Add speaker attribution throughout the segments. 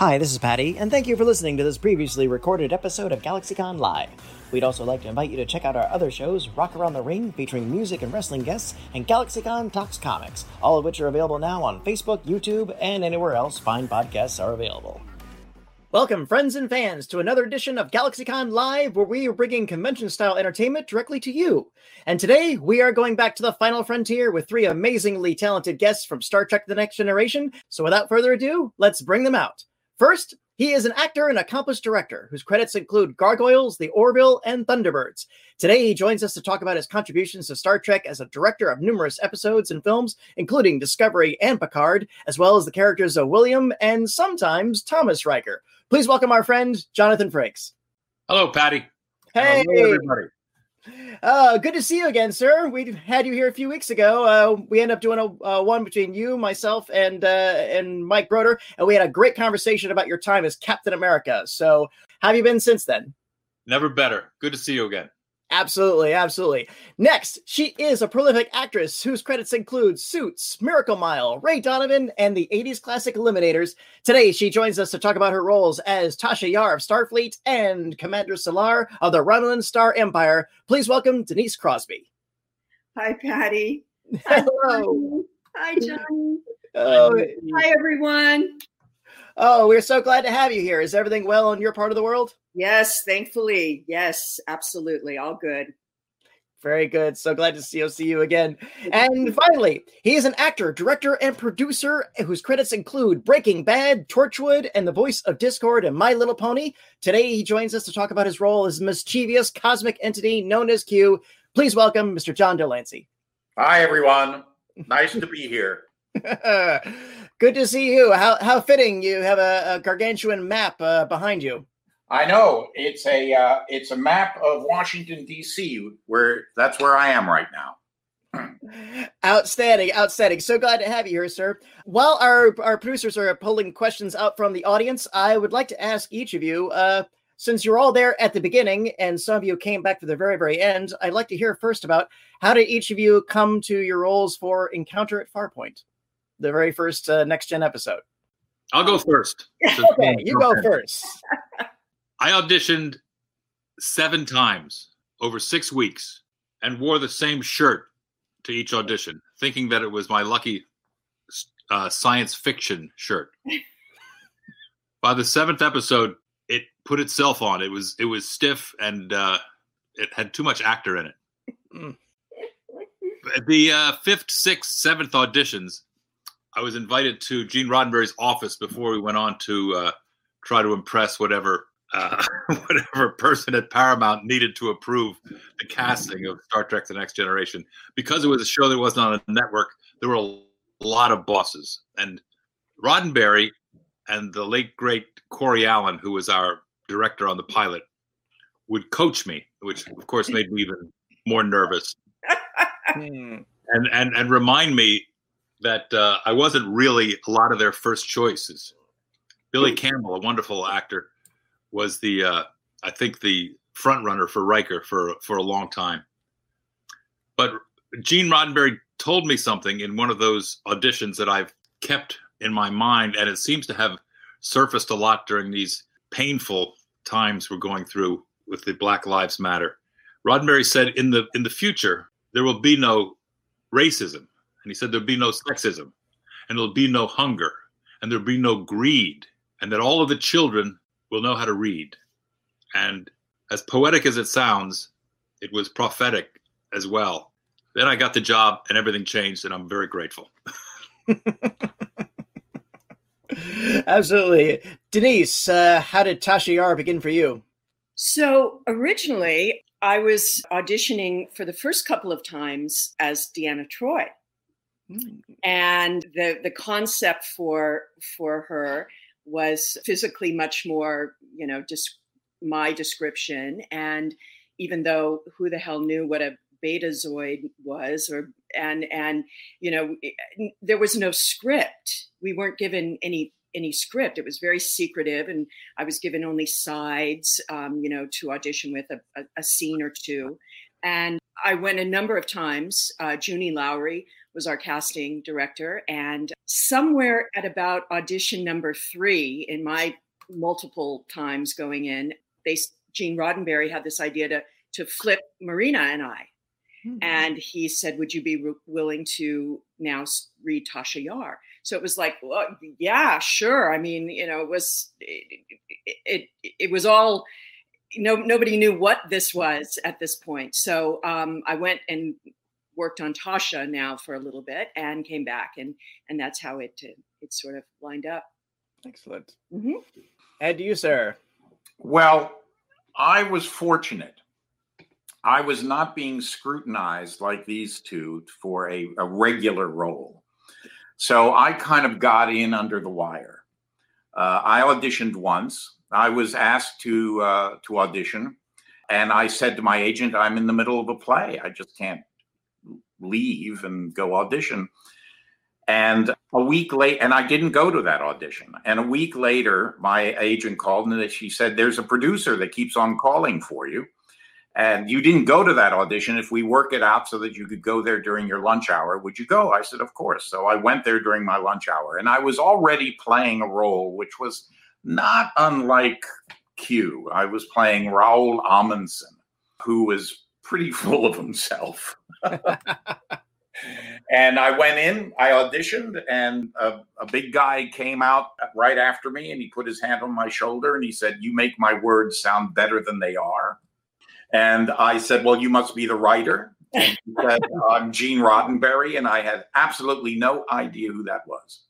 Speaker 1: Hi, this is Patty, and thank you for listening to this previously recorded episode of GalaxyCon Live. We'd also like to invite you to check out our other shows, Rock Around the Ring, featuring music and wrestling guests, and GalaxyCon Talks Comics, all of which are available now on Facebook, YouTube, and anywhere else fine podcasts are available. Welcome, friends and fans, to another edition of GalaxyCon Live, where we are bringing convention style entertainment directly to you. And today, we are going back to the final frontier with three amazingly talented guests from Star Trek The Next Generation. So, without further ado, let's bring them out. First, he is an actor and accomplished director whose credits include Gargoyles, The Orville, and Thunderbirds. Today, he joins us to talk about his contributions to Star Trek as a director of numerous episodes and films, including Discovery and Picard, as well as the characters of William and sometimes Thomas Riker. Please welcome our friend, Jonathan Frakes.
Speaker 2: Hello, Patty.
Speaker 1: Hey,
Speaker 2: Hello, everybody.
Speaker 1: Uh, good to see you again, sir. We had you here a few weeks ago. Uh, we ended up doing a uh, one between you, myself, and uh, and Mike Broder, and we had a great conversation about your time as Captain America. So, have you been since then?
Speaker 2: Never better. Good to see you again.
Speaker 1: Absolutely, absolutely. Next, she is a prolific actress whose credits include Suits, Miracle Mile, Ray Donovan, and the 80s classic Eliminators. Today, she joins us to talk about her roles as Tasha Yar of Starfleet and Commander Solar of the Romulan Star Empire. Please welcome Denise Crosby.
Speaker 3: Hi, Patty. Hi,
Speaker 1: Hello.
Speaker 3: Hi, Johnny.
Speaker 1: Oh,
Speaker 3: Hi, everyone.
Speaker 1: oh, we're so glad to have you here. Is everything well in your part of the world?
Speaker 3: Yes, thankfully. Yes, absolutely. All good.
Speaker 1: Very good. So glad to see, see you again. And finally, he is an actor, director, and producer whose credits include Breaking Bad, Torchwood, and the voice of Discord and My Little Pony. Today, he joins us to talk about his role as a mischievous cosmic entity known as Q. Please welcome Mr. John de Lancie.
Speaker 4: Hi, everyone. Nice to be here.
Speaker 1: Good to see you. How how fitting you have a, a gargantuan map uh, behind you.
Speaker 4: I know it's a uh, it's a map of Washington D.C. where that's where I am right now.
Speaker 1: Outstanding, outstanding. So glad to have you here, sir. While our, our producers are pulling questions out from the audience, I would like to ask each of you, uh, since you're all there at the beginning and some of you came back to the very, very end, I'd like to hear first about how did each of you come to your roles for Encounter at Farpoint, the very first uh, Next Gen episode?
Speaker 2: I'll go first.
Speaker 1: Okay, you go first.
Speaker 2: I auditioned seven times over six weeks and wore the same shirt to each audition, thinking that it was my lucky uh, science fiction shirt. By the seventh episode, it put itself on. It was it was stiff and uh, it had too much actor in it.
Speaker 1: Mm.
Speaker 2: The uh, fifth, sixth, seventh auditions, I was invited to Gene Roddenberry's office before we went on to uh, try to impress whatever uh, whatever person at Paramount needed to approve the casting of Star Trek: The Next Generation. Because it was a show that wasn't on a network, there were a lot of bosses, and Roddenberry and the late great Corey Allen, who was our director on the pilot, would coach me, which of course made me even more nervous
Speaker 1: Hmm.
Speaker 2: and and and remind me that uh, I wasn't really a lot of their first choices. Billy Campbell, a wonderful actor, was the uh, I think the front runner for Riker for for a long time. But Gene Roddenberry told me something in one of those auditions that I've kept in my mind, and it seems to have surfaced a lot during these painful times we're going through with the Black Lives Matter. Roddenberry said, "In the in the future, there will be no racism, and he said there'll be no sexism, and there'll be no hunger, and there'll be no greed, and that all of the children will know how to read." And as poetic as it sounds, it was prophetic as well. Then I got the job, and everything changed, and I'm very grateful.
Speaker 1: Absolutely. Denise, uh, how did Tasha Yar begin for you?
Speaker 3: So originally, I was auditioning for the first couple of times as Deanna Troi. and the the concept for for her was physically much more you know just my description. And even though who the hell knew what a beta betazoid was or and and you know there was no script. We weren't given any any script. It was very secretive and i was given only sides um, you know to audition with a, a, a scene or two. And i went a number of times uh, junie lowry was our casting director. And somewhere at about audition number three, in my multiple times going in, they Gene Roddenberry had this idea to to flip Marina and I. Mm-hmm. And he said, Would you be re- willing to now read Tasha Yar? So it was like, well, yeah, sure. I mean, you know, it was, it, it, it was all, no, nobody knew what this was at this point. So um, I went and worked on Tasha now for a little bit and came back. And, and that's how it, it sort of lined up.
Speaker 1: Excellent. Mm-hmm. And you, sir?
Speaker 4: Well, I was fortunate I was not being scrutinized like these two for a, a regular role. So I kind of got in under the wire. Uh, I auditioned once. I was asked to uh, to audition, and I said to my agent, "I'm in the middle of a play. I just can't leave and go audition." And a week late, and I didn't go to that audition. And a week later, my agent called and she said, "There's a producer that keeps on calling for you." and you didn't go to that audition if we work it out so that you could go there during your lunch hour would you go i said of course so i went there during my lunch hour and i was already playing a role which was not unlike q i was playing roald amundsen who was pretty full of himself and i went in i auditioned and a, a big guy came out right after me and he put his hand on my shoulder and he said you make my words sound better than they are and I said, Well, you must be the writer. And he said, I'm Gene Roddenberry. And I had absolutely no idea who that was.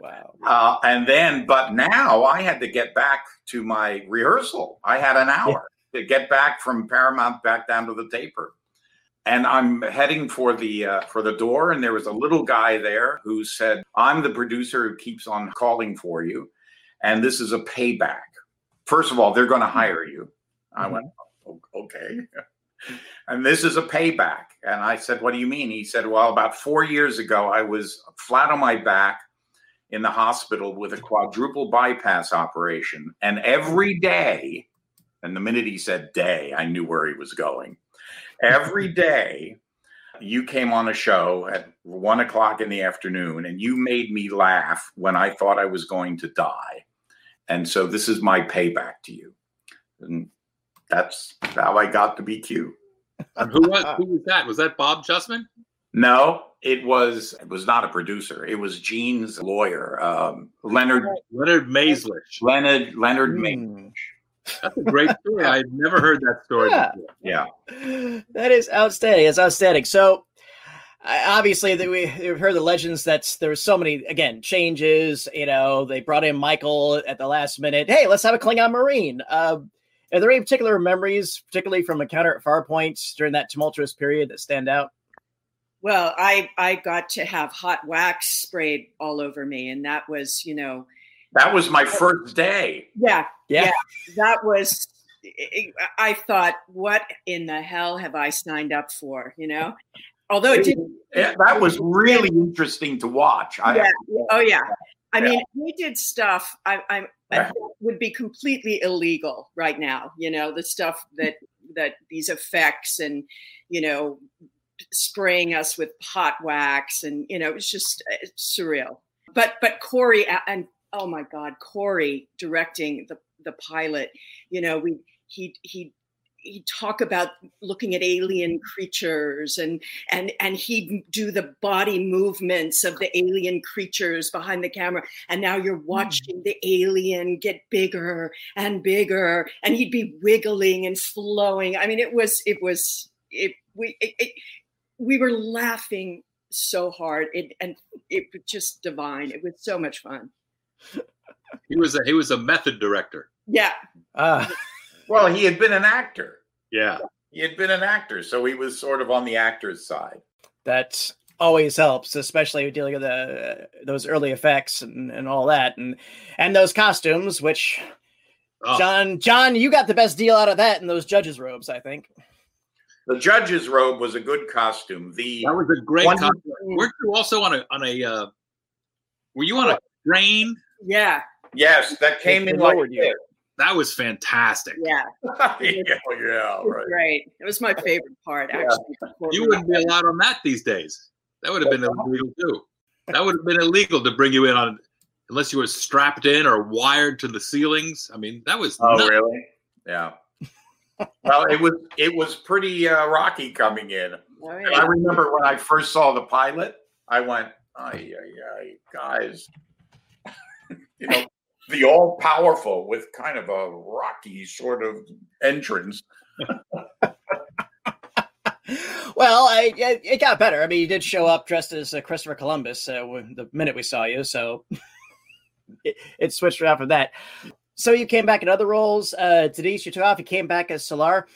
Speaker 1: Wow.
Speaker 4: Uh, and then, but now I had to get back to my rehearsal. I had an hour. To get back from Paramount back down to the taper. And I'm heading for the uh, for the door, and there was a little guy there who said, "I'm the producer who keeps on calling for you, and this is a payback. First of all, they're going to hire you." I mm-hmm. went, okay. and this is a payback. And I said, What do you mean? He said, Well, about four years ago, I was flat on my back in the hospital with a quadruple bypass operation. And every day, and the minute he said day, I knew where he was going. Every day, you came on a show at one o'clock in the afternoon and you made me laugh when I thought I was going to die. And so this is my payback to you. And that's how I got to be Q.
Speaker 2: who was who was that? Was that Bob Justman?
Speaker 4: No, it was it was not a producer. It was Gene's lawyer, um, Leonard
Speaker 2: Leonard Maizlish.
Speaker 4: Leonard Leonard mm.
Speaker 2: That's a great story. i have never heard that story.
Speaker 4: Yeah. yeah.
Speaker 1: that is outstanding. It's outstanding. So obviously that we, have heard the legends that there were so many again changes you know they brought in michael at the last minute hey let's have a klingon marine uh, are there any particular memories, particularly from Encounter at Farpoint during that tumultuous period, that stand out?
Speaker 3: Well, I I got to have hot wax sprayed all over me, and that was, you know,
Speaker 4: that was my first day.
Speaker 3: Yeah, yeah, yeah that was. I thought, what in the hell have I signed up for? You know, although it didn't.
Speaker 4: Yeah, that was really interesting to watch.
Speaker 3: Yeah. oh yeah. I mean, we did stuff. I, I, I would be completely illegal right now. You know, the stuff that that these effects and you know spraying us with hot wax and you know it's just it's surreal. But but Corey and oh my God, Corey directing the the pilot. You know, we he he he'd talk about looking at alien creatures and and and he'd do the body movements of the alien creatures behind the camera and now you're hmm. watching mm. the alien get bigger and bigger and he'd be wiggling and flowing i mean it was it was it we it, it, we were laughing so hard it and it was just divine it was so much fun
Speaker 2: he was a he was a method director
Speaker 3: yeah uh.
Speaker 4: Well, he had been an actor.
Speaker 2: Yeah.
Speaker 4: He had been an actor, so he was sort of on the actor's side.
Speaker 1: That always helps, especially dealing with the, those early effects and, and all that, and and those costumes. Which, oh. John, John, you got the best deal out of that in those judges' robes, I think.
Speaker 4: The judge's robe was a good costume. The
Speaker 2: that was a great one, costume. Weren't you also on a on a? Uh, were you on a train?
Speaker 3: Yeah.
Speaker 4: Yes, that came in like this.
Speaker 2: That was fantastic.
Speaker 3: Yeah.
Speaker 4: yeah, yeah,
Speaker 3: right. Great. It was my favorite part, actually.
Speaker 2: You wouldn't be allowed on that these days. That would have been illegal too. That would have been illegal to bring you in on unless you were strapped in or wired to the ceilings. I mean, that was.
Speaker 4: Oh,
Speaker 2: nuts.
Speaker 4: really? Yeah. well, it was it was pretty uh, rocky coming in.
Speaker 3: Oh, yeah.
Speaker 4: I remember when I first saw the pilot, I went, "Ay, ay, ay, guys!" You know, the all powerful with kind of a rocky sort of entrance.
Speaker 1: well, I, it it got better. I mean, you did show up dressed as uh, Christopher Columbus uh, when, the minute we saw you, so it, it switched around from that. So you came back in other roles. Uh, Denise, you took off. You came back as Solar.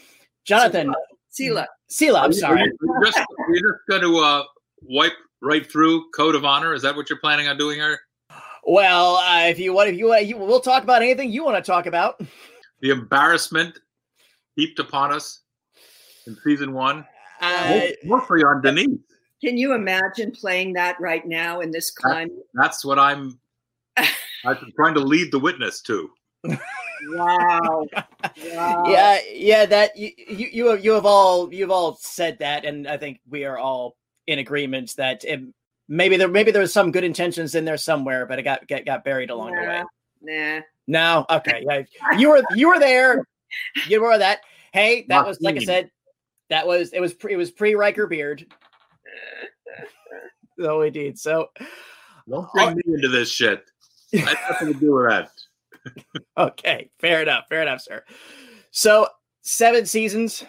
Speaker 1: Jonathan,
Speaker 3: Sela.
Speaker 1: Sela, I'm
Speaker 2: Are you-
Speaker 1: sorry.
Speaker 2: Are you just, are just going to uh, wipe right through code of honor? Is that what you're planning on doing here?
Speaker 1: Well, uh, if you want, if you want, you, we'll talk about anything you want to talk about.
Speaker 2: The embarrassment heaped upon us in season one,
Speaker 1: Uh,
Speaker 2: mostly on Denise.
Speaker 3: Can you imagine playing that right now in this climate?
Speaker 2: That's what I'm. I'm trying to lead the witness to.
Speaker 3: Wow. wow.
Speaker 1: yeah, yeah. That you, you, you have, you have all, you've all said that, and I think we are all in agreement that it, maybe there, maybe there was some good intentions in there somewhere, but it got got, got buried along the way.
Speaker 3: Nah. Nah.
Speaker 1: No, okay, yeah, you were you were there. You were that. Hey, that
Speaker 2: Not
Speaker 1: was like I said. That was it was pre, it was pre Riker Beard. Oh, indeed. So,
Speaker 2: Don't bring me into this shit. I have nothing to do with that.
Speaker 1: okay, fair enough, fair enough, sir. So, seven seasons,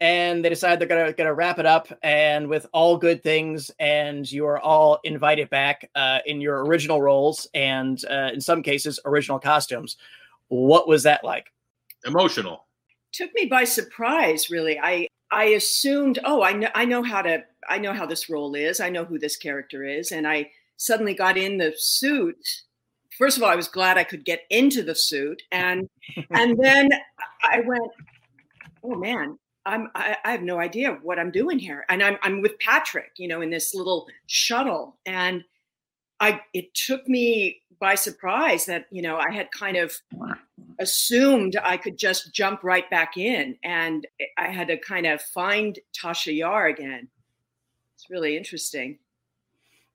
Speaker 1: and they decide they're gonna gonna wrap it up, and with all good things, and you are all invited back uh, in your original roles, and uh, in some cases, original costumes. What was that like?
Speaker 2: Emotional.
Speaker 3: took me by surprise really i i assumed oh i know i know how to i know how this role is i know who this character is and i suddenly got in the suit first of all i was glad i could get into the suit and and then i went oh man i'm I, I have no idea what i'm doing here and i'm i'm with patrick you know in this little shuttle and i it took me by surprise that you know i had kind of assumed I could just jump right back in, and I had to kind of find Tasha Yar again. It's really interesting.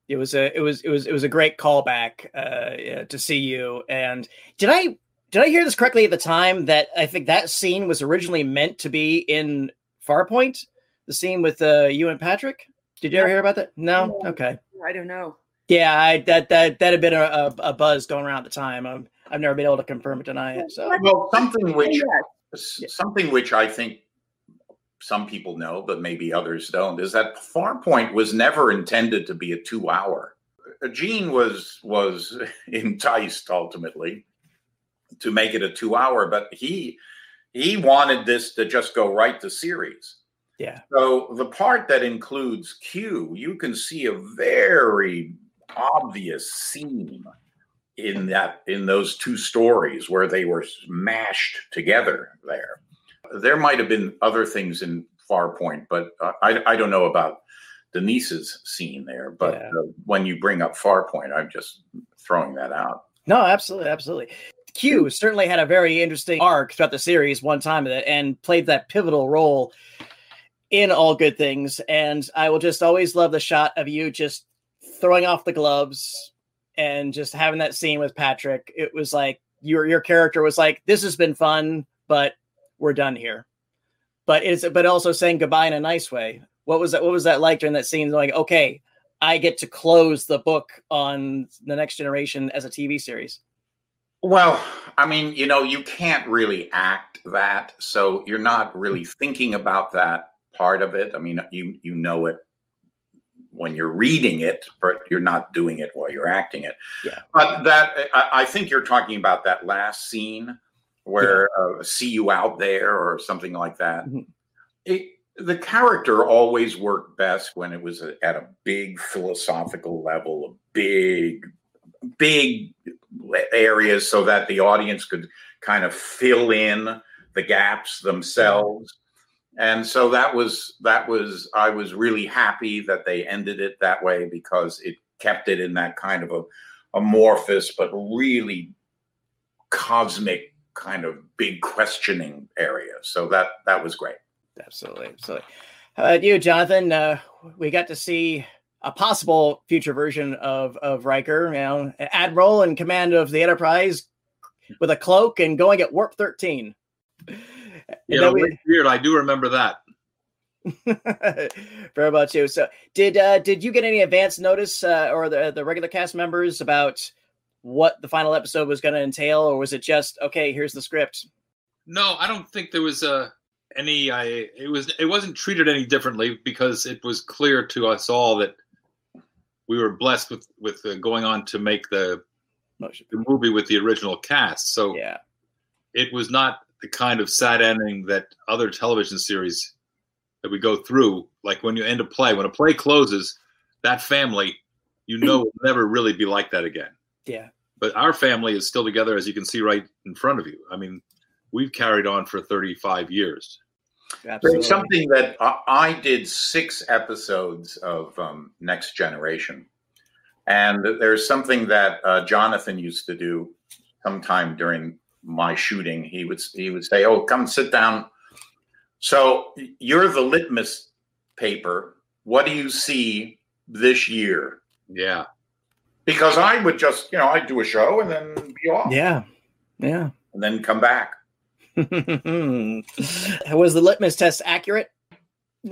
Speaker 1: It was a it was it was it was a great callback uh, yeah, to see you. And did I did I hear this correctly at the time that I think that scene was originally meant to be in Farpoint, the scene with uh, you and Patrick? Did you ever hear about that? No.
Speaker 3: No.
Speaker 1: Okay.
Speaker 3: I don't know.
Speaker 1: Yeah, I, that that that had been a, a, a buzz going around at the time. Um, I've never been able to confirm or deny it. So
Speaker 4: Well, something which
Speaker 3: Yes.
Speaker 4: Something which I think some people know, but maybe others don't, is that Farpoint was never intended to be a two-hour. Gene was was enticed ultimately to make it a two-hour, but he he wanted this to just go right to series.
Speaker 1: yeah,
Speaker 4: So the part that includes Q, you can see a very obvious seam in that in those two stories where they were mashed together there. There might have been other things in Farpoint, but I, I don't know about Denise's scene there. But
Speaker 1: Yeah.
Speaker 4: uh, when you bring up Farpoint, I'm just throwing that out.
Speaker 1: no, absolutely, absolutely. Q certainly had a very interesting arc throughout the series one time and played that pivotal role in all good things. And I will just always love the shot of you just throwing off the gloves and just having that scene with Patrick. It was like your your character was like, "This has been fun, but we're done here." But it's but also saying goodbye in a nice way. What was that? What was that like during that scene? Like, okay, I get to close the book on the next generation as a TV series.
Speaker 4: Well, I mean, you know, you can't really act that, so you're not really thinking about that part of it. I mean, you you know it when you're reading it, but you're not doing it while you're acting it.
Speaker 1: Yeah.
Speaker 4: But that I, I think you're talking about that last scene where uh, "See you out there" or something like that.
Speaker 1: Mhm.
Speaker 4: It, the character always worked best when it was a, at a big philosophical level, a big, big areas so that the audience could kind of fill in the gaps themselves and so that was that was i was really happy that they ended it that way because it kept it in that kind of a amorphous but really cosmic kind of big questioning area so that that was great
Speaker 1: Absolutely, absolutely. How about you, Jonathan? Uh, we got to see a possible future version of of Riker, you know, admiral in command of the Enterprise with a cloak and going at warp thirteen.
Speaker 2: Yeah, we, weird. I do remember that.
Speaker 1: Very much you. So, did uh, did you get any advance notice, uh, or the the regular cast members about what the final episode was going to entail, or was it just okay? Here's the script.
Speaker 2: No, I don't think there was uh, any. I it was it wasn't treated any differently because it was clear to us all that we were blessed with with uh, going on to make the Motion. the movie with the original cast. So
Speaker 1: yeah,
Speaker 2: it was not the kind of sad ending that other television series that we go through. Like when you end a play, when a play closes, that family, you know, will never really be like that again.
Speaker 1: Yeah.
Speaker 2: But our family is still together, as you can see right in front of you. I mean, we've carried on for 35 years.
Speaker 4: Absolutely. There's something that I did six episodes of um, Next Generation. And there's something that uh, Jonathan used to do sometime during my shooting. He would he would say, "Oh, come sit down so you're the litmus paper. What do you see this year?
Speaker 2: Yeah.
Speaker 4: Because I would just, you know, I'd do a show and then be off.
Speaker 1: Yeah. Yeah.
Speaker 4: And then come back.
Speaker 1: Was the litmus test accurate?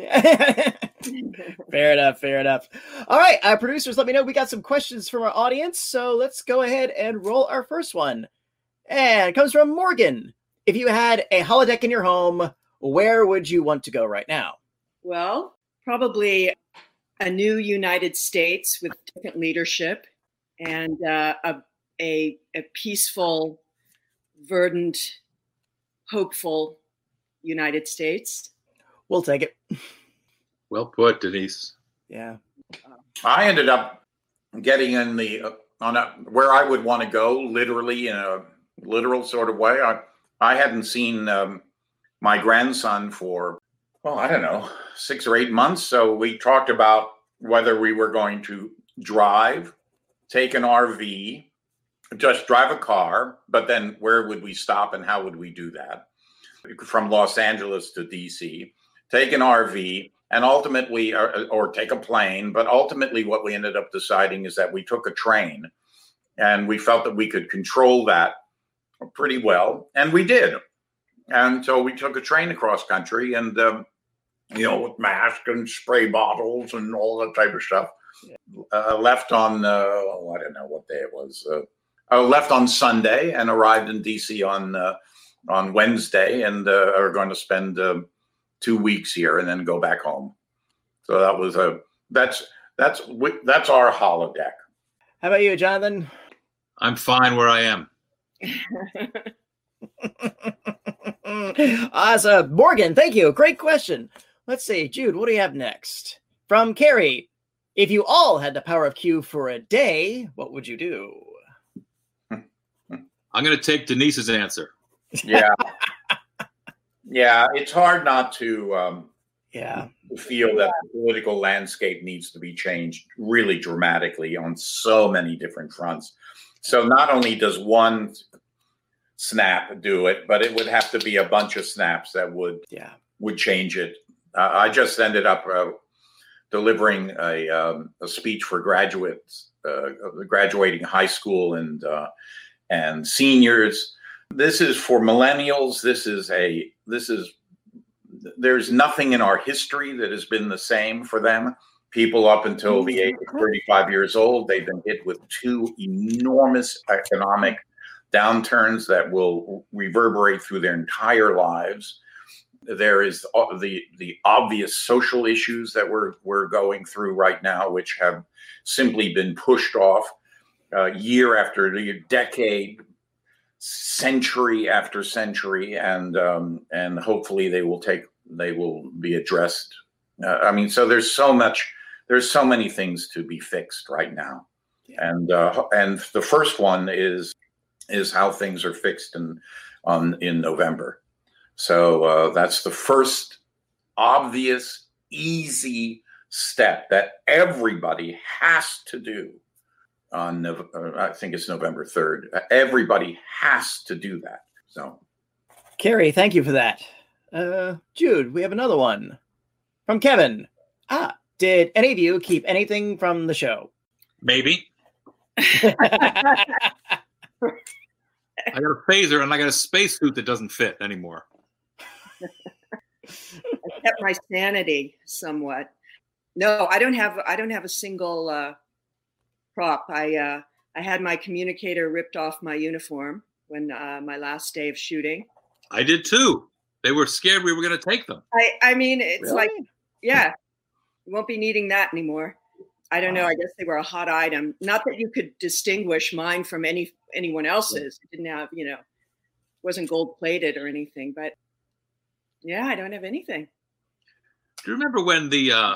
Speaker 1: fair enough. Fair enough. All right, uh, producers, let me know. We got some questions from our audience, so let's go ahead and roll our first one. And it comes from Morgan. If you had a holodeck in your home, where would you want to go right now?
Speaker 3: Well, probably a new United States with different leadership and uh, a, a, a peaceful, verdant, hopeful United States.
Speaker 1: We'll take it.
Speaker 2: Well put, Denise.
Speaker 1: Yeah.
Speaker 4: I ended up getting in the uh, on a, where I would want to go, literally in a literal sort of way. I I hadn't seen um, my grandson for, well, I don't know, six or eight months. So we talked about whether we were going to drive, take an RV, just drive a car, but then where would we stop and how would we do that? From Los Angeles to DC, take an RV, and ultimately, or, or, take a plane. But ultimately, what we ended up deciding is that we took a train, and we felt that we could control that pretty well, and we did. And so we took a train across country and, um, you know, with masks and spray bottles and all that type of stuff. Uh, left on, uh, oh, I don't know what day it was. Uh, uh left on Sunday and arrived in DC on uh, on Wednesday and uh, are going to spend um, two weeks here and then go back home. So that was a that's that's that's our holodeck.
Speaker 1: How about you, Jonathan?
Speaker 2: I'm fine where I am.
Speaker 1: awesome. Morgan, thank you. Great question. Let's see. Jude, what do you have next? From Carrie. If you all had the power of Q for a day, what would you do?
Speaker 2: I'm going to take Denise's answer.
Speaker 4: Yeah. yeah. It's hard not to. Um,
Speaker 1: yeah.
Speaker 4: Feel that the political landscape needs to be changed really dramatically on so many different fronts. So not only does one snap do it, but it would have to be a bunch of snaps that would
Speaker 1: yeah
Speaker 4: would change it. Uh, I just ended up uh, delivering a, um, a speech for graduates, uh, graduating high school and uh, and seniors. This is for millennials. This is a this is there's nothing in our history that has been the same for them. People up until the mm-hmm. age of 35 years old, they've been hit with two enormous economic downturns that will reverberate through their entire lives. There is the the obvious social issues that we're we're going through right now, which have simply been pushed off uh, year after decade, century after century, and um, and hopefully they will take they will be addressed. Uh, I mean, so there's so much, there's so many things to be fixed right now, and uh, and the first one is is how things are fixed in on in November. So uh, that's the first obvious, easy step that everybody has to do on uh, I think it's November 3rd. Everybody has to do that. So
Speaker 1: Carrie, thank you for that. Uh, Jude, we have another one from Kevin. Ah, Did any of you keep anything from the show?
Speaker 2: Maybe. I got a phaser and I got a spacesuit that doesn't fit anymore.
Speaker 3: I kept my sanity somewhat. No, I don't have. I don't have a single uh, prop. I uh, I had my communicator ripped off my uniform when uh, my last day of shooting.
Speaker 2: I did too. They were scared we were going to take them.
Speaker 3: I I mean, it's
Speaker 1: Really?
Speaker 3: like, yeah, you won't be needing that anymore. I don't know. I guess they were a hot item. Not that you could distinguish mine from any anyone else's. It didn't have, you know, wasn't gold plated or anything. But yeah, I don't have anything.
Speaker 2: Do you remember when the uh,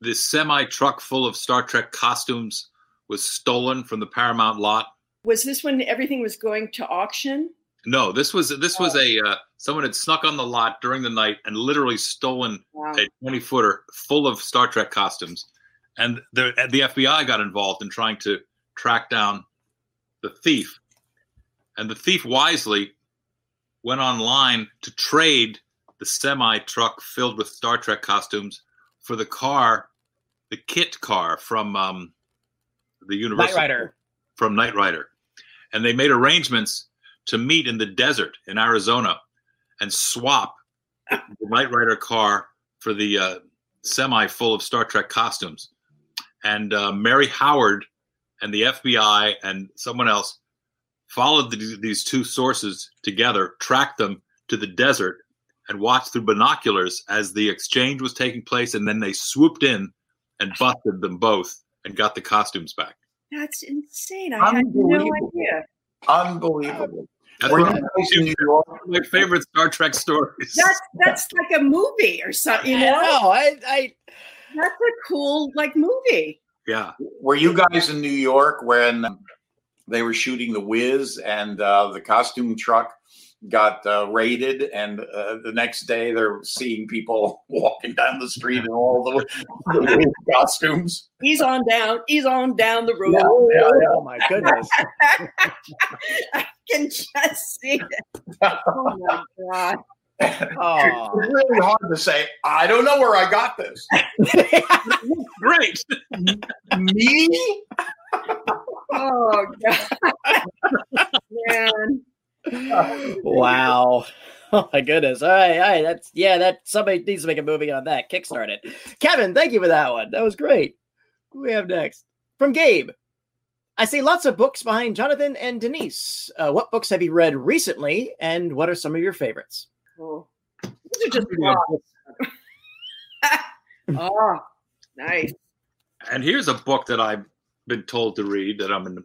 Speaker 2: the semi truck full of Star Trek costumes was stolen from the Paramount lot?
Speaker 3: Was this when everything was going to auction?
Speaker 2: No, this was this was a uh, someone had snuck on the lot during the night and literally stolen
Speaker 3: Wow.
Speaker 2: a twenty footer full of Star Trek costumes, and the the FBI got involved in trying to track down the thief, and the thief wisely went online to trade the semi truck filled with Star Trek costumes for the car, the kit car from um, the
Speaker 1: Knight
Speaker 2: Universal
Speaker 1: Rider.
Speaker 2: from Knight Rider, and they made arrangements to meet in the desert in Arizona and swap the Knight Rider car for the uh, semi full of Star Trek costumes. And uh, Mary Howard and the FBI and someone else followed the, these two sources together, tracked them to the desert, and watched through binoculars as the exchange was taking place. And then they swooped in and busted them both and got the costumes back.
Speaker 3: That's insane. I had no
Speaker 4: Unbelievable.
Speaker 3: idea.
Speaker 4: Unbelievable.
Speaker 2: That's
Speaker 4: Were
Speaker 2: one
Speaker 4: you
Speaker 2: of
Speaker 4: guys in New York?
Speaker 2: my favorite Star Trek stories.
Speaker 3: That's that's like a movie or something. You
Speaker 1: I
Speaker 3: know,
Speaker 1: know. I, I
Speaker 3: that's a cool like movie.
Speaker 2: yeah.
Speaker 4: Were you guys in New York when they were shooting The Wiz and uh, the costume truck got uh, raided? And uh, the next day they're seeing people walking down the street in all the, the costumes.
Speaker 3: He's on down. He's on down the road.
Speaker 1: oh my goodness.
Speaker 3: I can just see it. Oh my god.
Speaker 1: Oh.
Speaker 4: It's really hard to say, I don't know where I got this.
Speaker 2: Great.
Speaker 4: Me?
Speaker 3: Oh god. Man.
Speaker 1: Wow. Oh my goodness. All right, all right. That's yeah, that somebody needs to make a movie on that. Kickstart it. Kevin, thank you for that one. That was great. Who we have next? From Gabe. I see lots of books behind Jonathan and Denise. Uh, what books have you read recently, and what are some of your favorites?
Speaker 3: Oh. These are just oh, nice.
Speaker 2: And here's a book that I've been told to read that I'm in.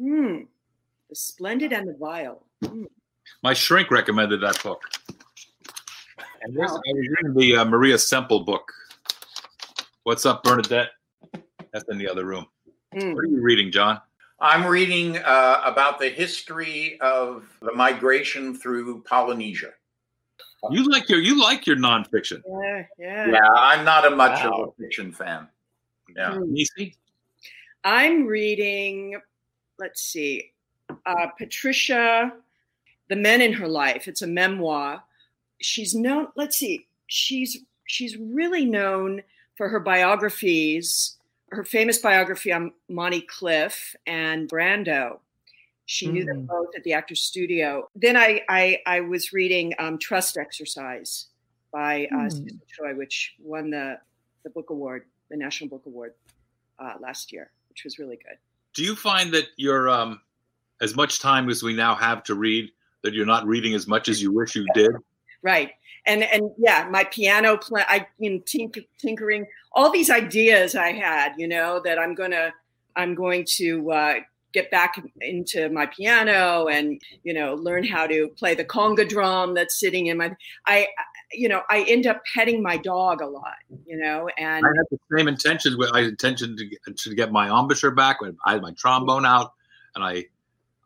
Speaker 3: Hmm. The splendid and the vile.
Speaker 2: My shrink recommended that book. And there's, I was reading the uh, Maria Semple book. What's up, Bernadette? That's in the other room.
Speaker 3: Hmm.
Speaker 2: What are you reading, John?
Speaker 4: I'm reading uh, about the history of the migration through Polynesia.
Speaker 2: You like your you like your nonfiction.
Speaker 3: Yeah, yeah.
Speaker 4: Yeah, I'm not a much
Speaker 1: Wow.
Speaker 4: of a fiction fan. Yeah.
Speaker 2: Nisi?
Speaker 3: I'm reading, let's see, uh, Patricia, The Men in Her Life. It's a memoir. She's known, let's see, she's she's really known for her biographies, her famous biography on Monty Clift and Brando. She knew them
Speaker 1: Mm.
Speaker 3: both at the Actors Studio. Then I I, I was reading um, Trust Exercise by uh,
Speaker 1: Mm.
Speaker 3: Susan Choi, which won the the book award, the National Book Award uh, last year, which was really good.
Speaker 2: Do you find that you're um as much time as we now have to read that you're not reading as much as you wish you did?
Speaker 3: Right. And and yeah, my piano play, I you know, tink- tinkering, all these ideas I had, you know, that I'm gonna I'm going to uh, get back into my piano and you know learn how to play the conga drum that's sitting in my I you know I end up petting my dog a lot, you know, and
Speaker 2: I had the same intentions. With I intentioned to get, to get my embouchure back when I had my trombone out, and I,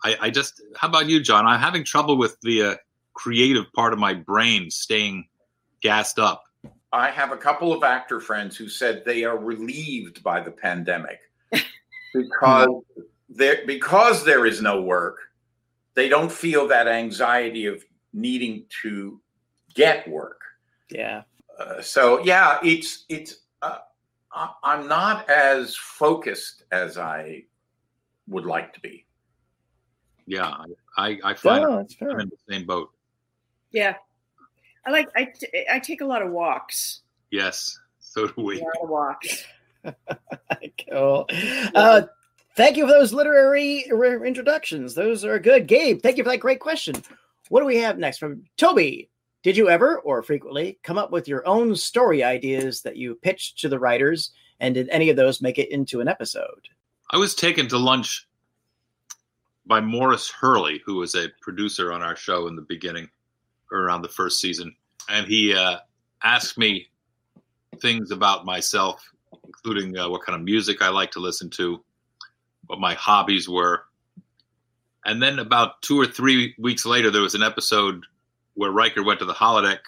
Speaker 2: I, I just. How about you, John? I'm having trouble with the uh, creative part of my brain staying gassed up.
Speaker 4: I have a couple of actor friends who said they are relieved by the pandemic because there because there is no work. They don't feel that anxiety of needing to get work.
Speaker 1: Yeah.
Speaker 4: Uh, so yeah, it's it's. Uh, I'm not as focused as I would like to be.
Speaker 2: Yeah, I I find
Speaker 1: Oh, that's fair.
Speaker 2: I'm in the same boat.
Speaker 3: Yeah. I like I, t- I take a lot of walks.
Speaker 2: Yes, so do
Speaker 3: A
Speaker 2: we.
Speaker 3: lot of walks.
Speaker 1: cool. Uh, thank you for those literary re- introductions. Those are good. Gabe, thank you for that great question. What do we have next from Toby? Did you ever or frequently come up with your own story ideas that you pitched to the writers? And did any of those make it into an episode?
Speaker 2: I was taken to lunch by Maurice Hurley, who was a producer on our show in the beginning, or around the first season, and he uh, asked me things about myself, including uh, what kind of music I like to listen to, what my hobbies were, and then about two or three weeks later, there was an episode where Riker went to the holodeck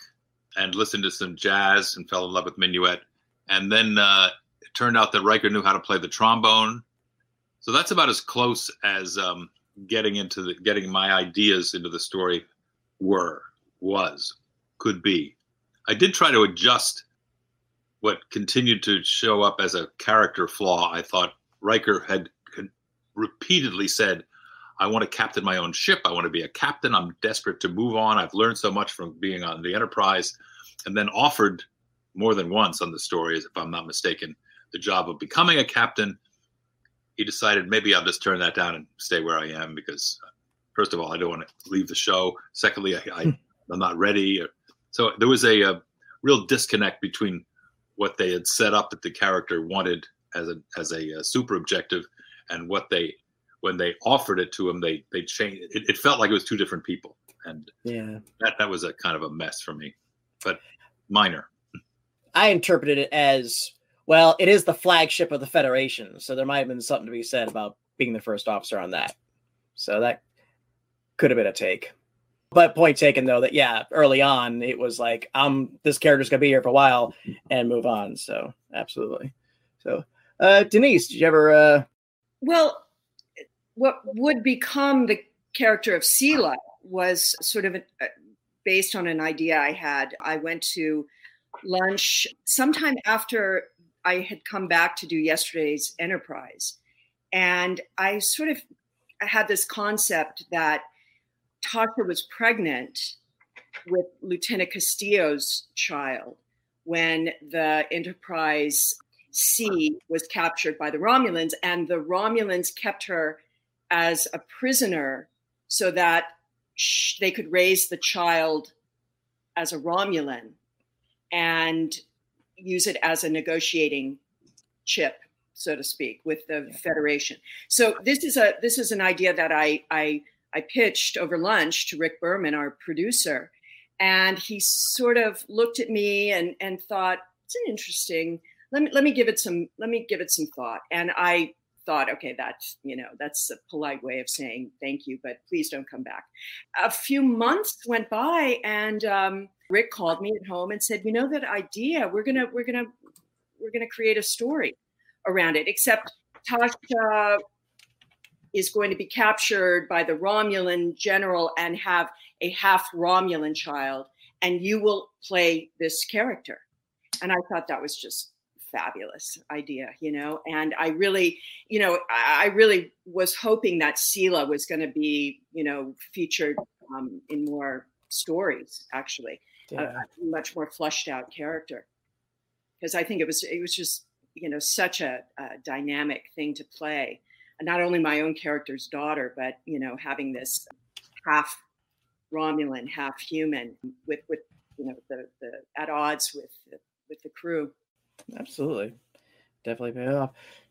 Speaker 2: and listened to some jazz and fell in love with minuet, and then uh, it turned out that Riker knew how to play the trombone. So that's about as close as um, getting into the getting my ideas into the story were was could be. I did try to adjust what continued to show up as a character flaw. I thought Riker had, repeatedly said, "I want to captain my own ship. I want to be a captain. I'm desperate to move on. I've learned so much from being on the Enterprise," and then offered more than once on the story, if I'm not mistaken, the job of becoming a captain he decided maybe I'll just turn that down and stay where I am because, uh, first of all, I don't want to leave the show. Secondly, I, I, I'm not ready. So there was a, a real disconnect between what they had set up that the character wanted as a as a, uh super objective and what they when they offered it to him they they changed it, it felt like it was two different people and
Speaker 1: Yeah.
Speaker 2: that that was a kind of a mess for me but minor
Speaker 1: I interpreted it as well, it is the flagship of the Federation. So there might have been something to be said about being the first officer on that. So that could have been a take. But point taken though that yeah, early on it was like um this character's gonna be here for a while and move on. So absolutely. So uh Denise, did you ever uh
Speaker 3: Well, what would become the character of Sela was sort of a, based on an idea I had. I went to lunch sometime after I had come back to do yesterday's Enterprise, and I sort of had this concept that Tasha was pregnant with Lieutenant Castillo's child when the Enterprise C was captured by the Romulans, and the Romulans kept her as a prisoner so that they could raise the child as a Romulan. And use it as a negotiating chip, so to speak, with the Federation. So this is a this is an idea that I I I pitched over lunch to Rick Berman, our producer, and he sort of looked at me and and thought it's an interesting. Let me let me give it some let me give it some thought. And I thought, okay, that's you know that's a polite way of saying thank you, but please don't come back. A few months went by, and um, Rick called me at home and said, you know that idea, we're gonna we're gonna we're gonna create a story around it. Except Tasha is going to be captured by the Romulan general and have a half Romulan child, and you will play this character. And I thought that was just fabulous idea, you know. And I really, you know, I, really was hoping that Sela was going to be, you know, featured um, in more stories. Actually, a,
Speaker 1: yeah.
Speaker 3: a much more fleshed out character, because I think it was it was just you know such a, a dynamic thing to play. Not only my own character's daughter, but you know, having this half Romulan, half human, with with you know the the at odds with with the crew.
Speaker 1: Absolutely. Definitely pay off.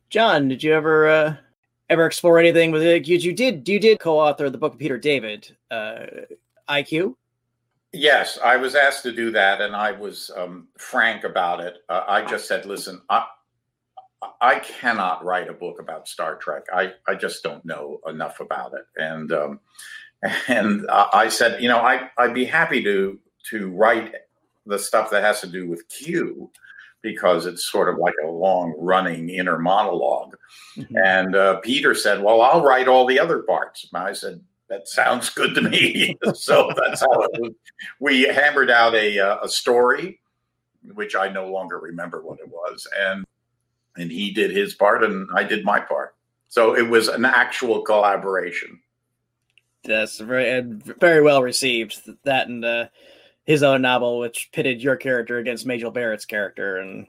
Speaker 1: John, did you ever uh ever explore anything with it? You, you did you did co-author the book of Peter David, uh I, Q?
Speaker 4: Yes, I was asked to do that, and I was um, frank about it. Uh, I just said, "Listen, I, I cannot write a book about Star Trek. I, I just don't know enough about it." And um, and I said, "You know, I I'd be happy to to write the stuff that has to do with Q." Because it's sort of like a long running inner monolog
Speaker 1: Mm-hmm.
Speaker 4: And uh, Peter said, Well, I'll write all the other parts. And I said, That sounds good to me. so that's how it was. We hammered out a, uh, a story, which I no longer remember what it was. And and he did his part, and I did my part. So it was an actual collaboration.
Speaker 1: That's very very well received. That and uh, his own novel, which pitted your character against Majel Barrett's character, and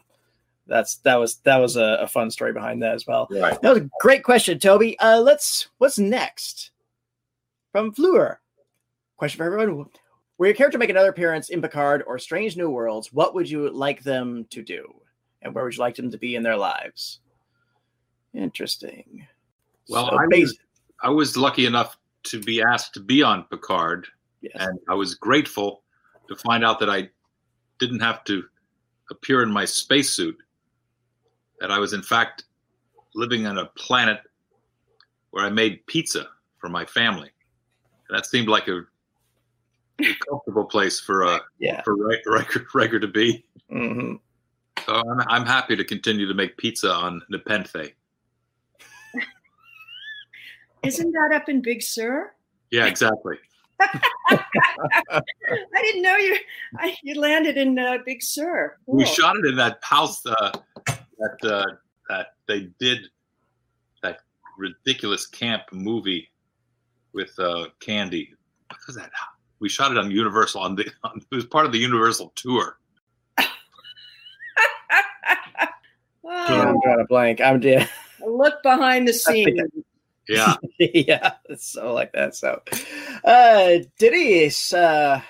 Speaker 1: that's that was that was a, a, fun story behind that as well.
Speaker 4: Right.
Speaker 1: That was a great question, Toby. Uh, let's what's next from Fleur? Question for everyone: Were your character make another appearance in Picard or Strange New Worlds? What would you like them to do, and where would you like them to be in their lives? Interesting.
Speaker 2: Well, so I, was, I was lucky enough to be asked to be on Picard, yes. and I was grateful to find out that I didn't have to appear in my spacesuit that I was in fact living on a planet where I made pizza for my family. And that seemed like a, a comfortable place for uh, yeah. for Riker, Riker to be. Mm-hmm. So I'm, I'm happy to continue to make pizza on Nepenthe.
Speaker 3: Isn't that up in Big Sur?
Speaker 2: Yeah, exactly.
Speaker 3: I didn't know you. I, you landed in uh, Big Sur.
Speaker 2: Cool. We shot it in that house uh, that uh, that they did that ridiculous camp movie with uh, Candy. What was that? We shot it on Universal on the. On, it was part of the Universal tour.
Speaker 1: oh. I'm drawing a blank. I'm dead.
Speaker 3: Look behind the scenes.
Speaker 2: Yeah.
Speaker 1: yeah. So like that. So, uh, Denise, uh,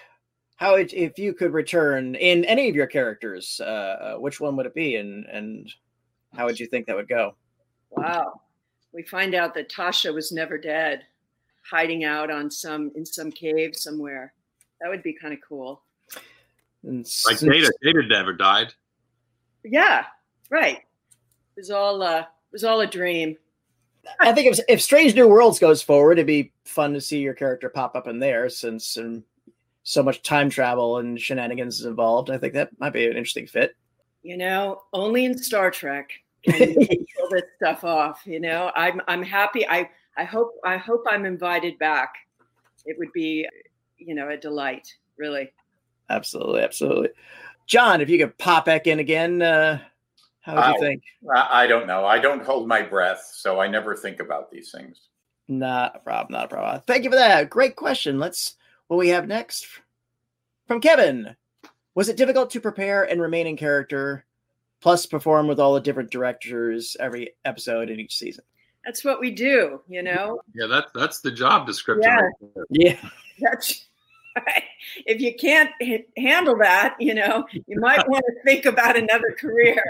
Speaker 1: how if you could return in any of your characters, uh, uh, which one would it be, and and how would you think that would go?
Speaker 3: Wow, we find out that Tasha was never dead, hiding out on some in some cave somewhere. That would be kind of cool.
Speaker 2: And like Data, Data never died.
Speaker 3: Yeah, right. It was all uh, it was all a dream.
Speaker 1: I think if, if Strange New Worlds goes forward, it'd be fun to see your character pop up in there since um, so much time travel and shenanigans is involved. I think that might be an interesting fit.
Speaker 3: You know, only in Star Trek can you pull this stuff off. You know, I'm I'm happy. I I hope I hope I'm invited back. It would be, you know, a delight. Really.
Speaker 1: Absolutely, absolutely. John, if you could pop back in again, uh, how do you think?
Speaker 4: I don't know. I don't hold my breath, so I never think about these things.
Speaker 1: Not a problem. Not a problem. Thank you for that. Great question. Let's. What we have next from Kevin. Was it difficult to prepare and remain in character, plus perform with all the different directors every episode in each season?
Speaker 3: That's what we do, you know.
Speaker 2: Yeah, that's that's the job description.
Speaker 1: Yeah, right yeah.
Speaker 3: That's if you can't h- handle that, you know, you might want to think about another career.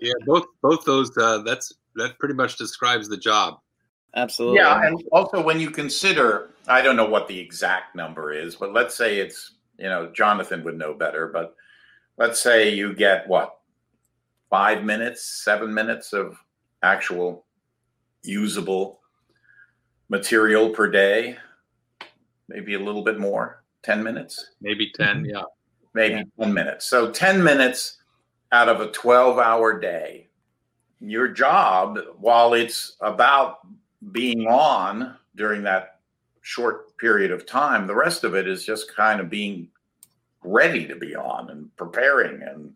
Speaker 2: yeah, both both those. Uh, that's that pretty much describes the job.
Speaker 1: Absolutely.
Speaker 4: Yeah, and also when you consider, I don't know what the exact number is, but let's say it's you know Jonathan would know better, but let's say you get what five minutes, seven minutes of actual usable material per day maybe a little bit more 10 minutes?
Speaker 2: Maybe 10 mm-hmm. yeah.
Speaker 4: Maybe yeah. 10 minutes. So 10 minutes out of a 12 hour day. Your job while it's about being on during that short period of time the rest of it is just kind of being ready to be on and preparing and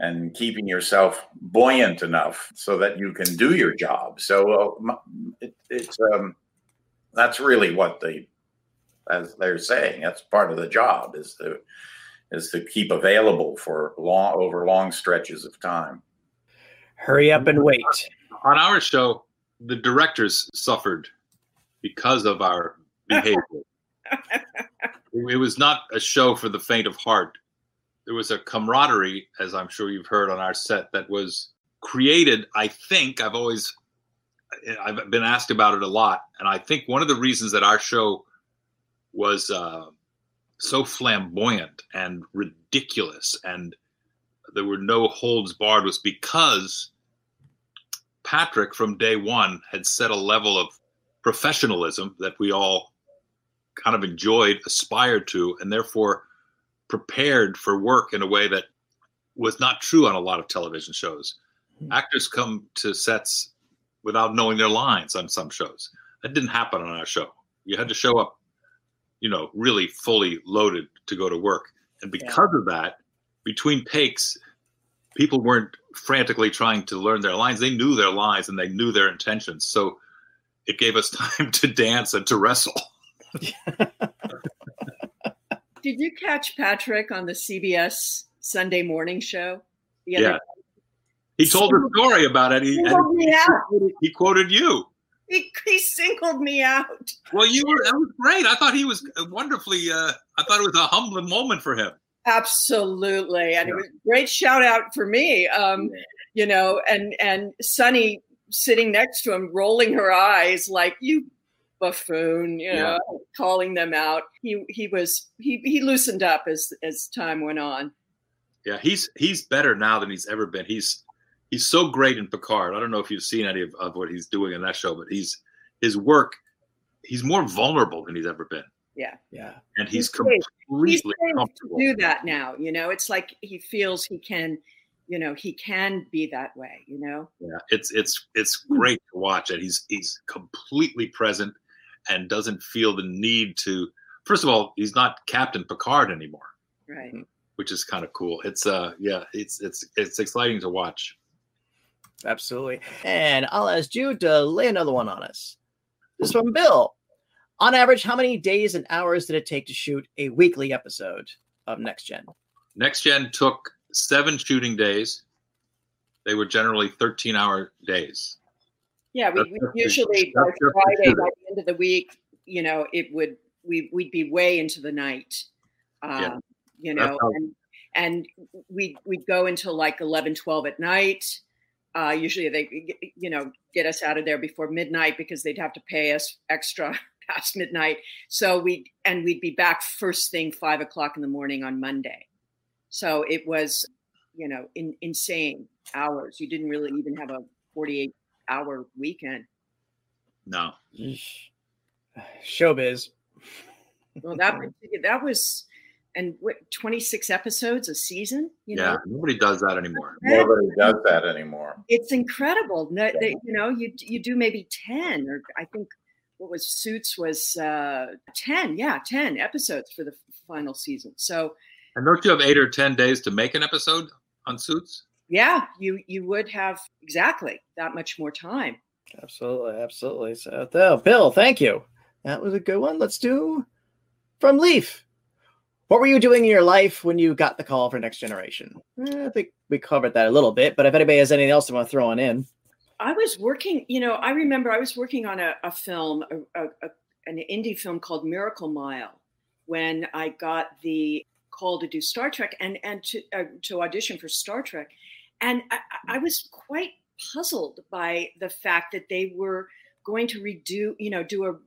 Speaker 4: and keeping yourself buoyant enough so that you can do your job so uh, it, it's um, that's really what the as they're saying. That's part of the job is to is to keep available for long over long stretches of time.
Speaker 1: Hurry up and wait.
Speaker 2: On our show, the directors suffered because of our behavior. it was not a show for the faint of heart. There was a camaraderie, as I'm sure you've heard on our set, that was created. I think I've always I've been asked about it a lot, and I think one of the reasons that our show was uh, so flamboyant and ridiculous, and there were no holds barred, was because Patrick from day one had set a level of professionalism that we all kind of enjoyed, aspired to, and therefore prepared for work in a way that was not true on a lot of television shows. Mm-hmm. Actors come to sets without knowing their lines on some shows. That didn't happen on our show. You had to show up you know, really fully loaded to go to work. And because yeah. of that, between takes, people weren't frantically trying to learn their lines. They knew their lines and they knew their intentions. So it gave us time to dance and to wrestle.
Speaker 3: Did you catch Patrick on the CBS Sunday morning show?
Speaker 2: yeah. He told a story about it. He,
Speaker 3: he,
Speaker 2: quoted, he quoted you.
Speaker 3: He, he, singled me out.
Speaker 2: Well, you were that was great. I thought he was wonderfully. Uh, I thought it was a humbling moment for him.
Speaker 3: Absolutely, and yeah. it was a great shout out for me. Um, you know, and and Sunny sitting next to him, rolling her eyes like you buffoon, you know, yeah. calling them out. He he was he he loosened up as as time went on.
Speaker 2: Yeah, he's he's better now than he's ever been. He's he's so great in Picard. I don't know if you've seen any of, of what he's doing in that show, but he's his work. He's more vulnerable than he's ever been.
Speaker 3: Yeah,
Speaker 2: yeah, and he's, he's completely he's comfortable.
Speaker 3: do that now. You know, it's like he feels he can. You know, he can be that way. You know.
Speaker 2: Yeah, it's it's it's great to watch it. He's he's completely present and doesn't feel the need to. First of all, he's not Captain Picard anymore.
Speaker 3: Right.
Speaker 2: Which is kind of cool. It's uh yeah, it's it's it's exciting to watch.
Speaker 1: Absolutely. And I'll ask you to lay another one on us. This from Bill. On average, how many days and hours did it take to shoot a weekly episode of Next Gen?
Speaker 2: Next Gen took seven shooting days. They were generally 13 hour days.
Speaker 3: Yeah, we, we usually by Friday, by the end of the week, you know, it would we we'd be way into the night. Um, yeah. you know, and and we we'd go until like 11, 12 at night. Uh, usually they, you know, get us out of there before midnight because they'd have to pay us extra past midnight. So we and we'd be back first thing five o'clock in the morning on Monday. So it was, you know, in, insane hours. You didn't really even have a 48 hour weekend.
Speaker 2: No.
Speaker 1: Showbiz.
Speaker 3: Well, that that was and what 26 episodes a season
Speaker 2: you yeah know? nobody does that anymore
Speaker 4: nobody does that anymore
Speaker 3: it's incredible no, they, you know you you do maybe 10 or i think what was suits was uh 10 yeah 10 episodes for the final season so
Speaker 2: and don't you have eight or 10 days to make an episode on suits
Speaker 3: yeah you you would have exactly that much more time.
Speaker 1: Absolutely absolutely. So bill thank you. That was a good one. Let's do from leaf. What were you doing in your life when you got the call for Next Generation? Eh, I think we covered that a little bit, but if anybody has anything else they want to throw on in.
Speaker 3: I was working, you know, I remember I was working on a, a film, a, a, an indie film called Miracle Mile, when I got the call to do Star Trek and and to uh, to audition for Star Trek, and I, I mm. was quite puzzled by the fact that they were going to redo, you know, do a mm-hmm.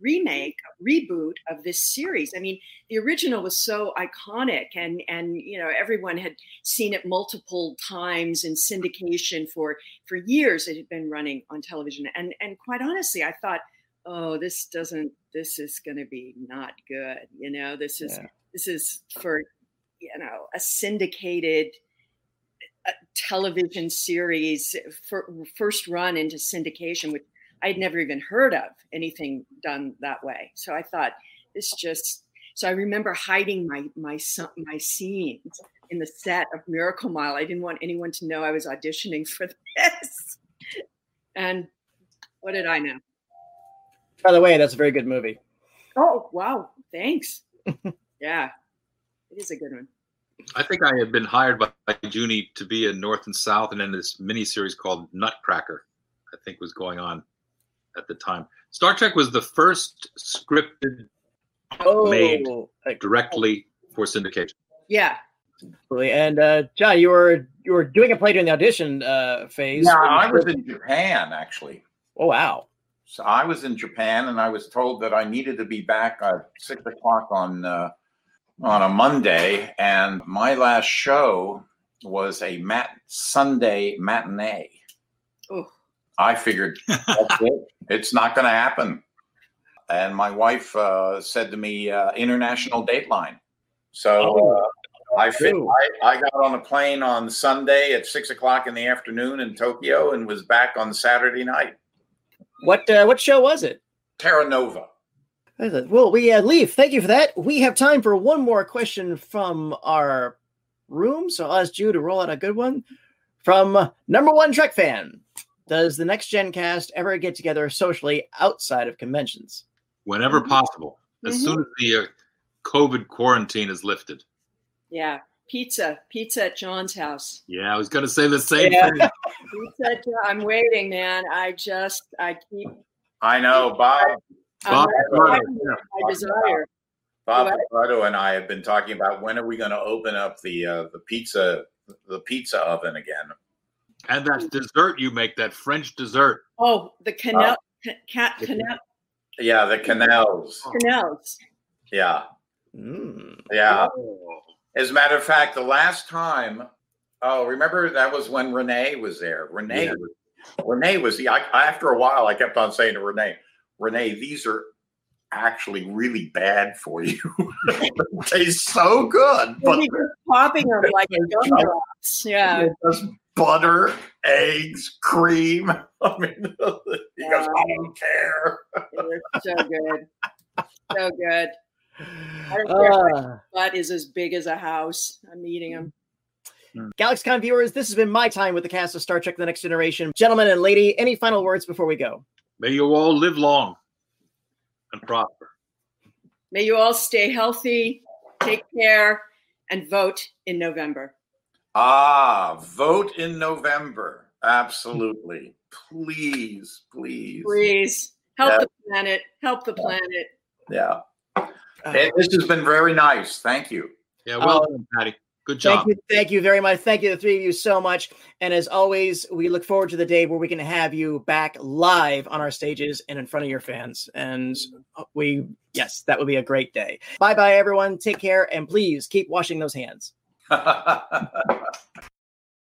Speaker 3: remake, a reboot of this series. I mean, the original was so iconic, and and you know everyone had seen it multiple times in syndication for for years. It had been running on television, and and quite honestly, I thought, oh, this doesn't. This is going to be not good. You know, this is yeah. this is for you know a syndicated television series for first run into syndication with I'd never even heard of anything done that way. So I thought this just. So I remember hiding my my my scenes in the set of Miracle Mile. I didn't want anyone to know I was auditioning for this. And what did I know?
Speaker 1: By the way, that's a very good movie.
Speaker 3: Oh wow! Thanks. yeah, it is a good one.
Speaker 2: I think I had been hired by, by Junie to be in North and South, and then this mini series called Nutcracker. I think was going on at the time. Star Trek was the first scripted oh, made directly for syndication.
Speaker 3: Yeah.
Speaker 1: And uh, John, you were you were doing a play during the audition uh, phase.
Speaker 4: Yeah, I was in Japan actually.
Speaker 1: Oh wow!
Speaker 4: So I was in Japan, and I was told that I needed to be back at six o'clock on uh, on a Monday, and my last show was a mat Sunday matinee. Oh. I figured that's it. It's not going to happen. And my wife uh, said to me, uh, "International Dateline." So oh, uh, I, fit, I, I got on a plane on Sunday at six o'clock in the afternoon in Tokyo and was back on Saturday night.
Speaker 1: What uh, what show was it?
Speaker 4: Terra Nova.
Speaker 1: Well, we uh, leave. Thank you for that. We have time for one more question from our room. So I'll ask Ju to roll out a good one from uh, number one Trek fan. Does the next Gen cast ever get together socially outside of conventions?
Speaker 2: Whenever
Speaker 3: Mhm.
Speaker 2: possible, as
Speaker 3: Mhm.
Speaker 2: soon as the uh, COVID quarantine is lifted.
Speaker 3: Yeah, pizza, pizza at John's house.
Speaker 2: Yeah, I was going to say the same
Speaker 1: Yeah.
Speaker 2: thing.
Speaker 3: Pizza I'm waiting, man. I just, I keep.
Speaker 4: I know Bob.
Speaker 2: Bob
Speaker 3: I'm
Speaker 2: Picardo,
Speaker 3: writing
Speaker 2: yeah.
Speaker 3: my desire.
Speaker 4: Bob Picardo and I have been talking about when are we going to open up the uh, the pizza the pizza oven again.
Speaker 2: And that dessert you make, that French dessert.
Speaker 3: Oh, the canal, cat canal,
Speaker 4: Yeah, the canals.
Speaker 3: canals.
Speaker 4: Yeah,
Speaker 1: Mm.
Speaker 4: yeah.
Speaker 2: Oh.
Speaker 4: As a matter of fact, the last time, oh, remember that was when Renee was there. Renee,
Speaker 2: Yeah.
Speaker 4: Renee was the. I, after a while, I kept on saying to Renee, Renee, these are actually really bad for you. they taste so good, but
Speaker 3: Maybe just popping them like gumdrops. Yeah.
Speaker 4: just butter, eggs, cream. I mean, he goes, I don't care.
Speaker 3: They're so good. So good. I don't care
Speaker 1: Uh,
Speaker 3: my butt is as big as a house. I'm eating them.
Speaker 1: GalaxyCon viewers, this has been my time with the cast of Star Trek The Next Generation. Gentlemen and lady, any final words before we go?
Speaker 2: May you all live long and prosper.
Speaker 3: May you all stay healthy, take care, and vote in November.
Speaker 4: Ah, vote in November. Absolutely. Please, please.
Speaker 3: Please help
Speaker 4: Yeah.
Speaker 3: the planet. Help the planet.
Speaker 4: Yeah.
Speaker 1: Uh,
Speaker 4: Hey, this has been very nice. Thank you.
Speaker 2: Yeah, well
Speaker 1: Oh.
Speaker 2: done, Patty. Good job.
Speaker 1: Thank you, thank you very much. Thank you, the three of you, so much. And as always, we look forward to the day where we can have you back live on our stages and in front of your fans. And uh, we, yes, that would be a great day. Bye bye, everyone. Take care, and please keep washing those hands.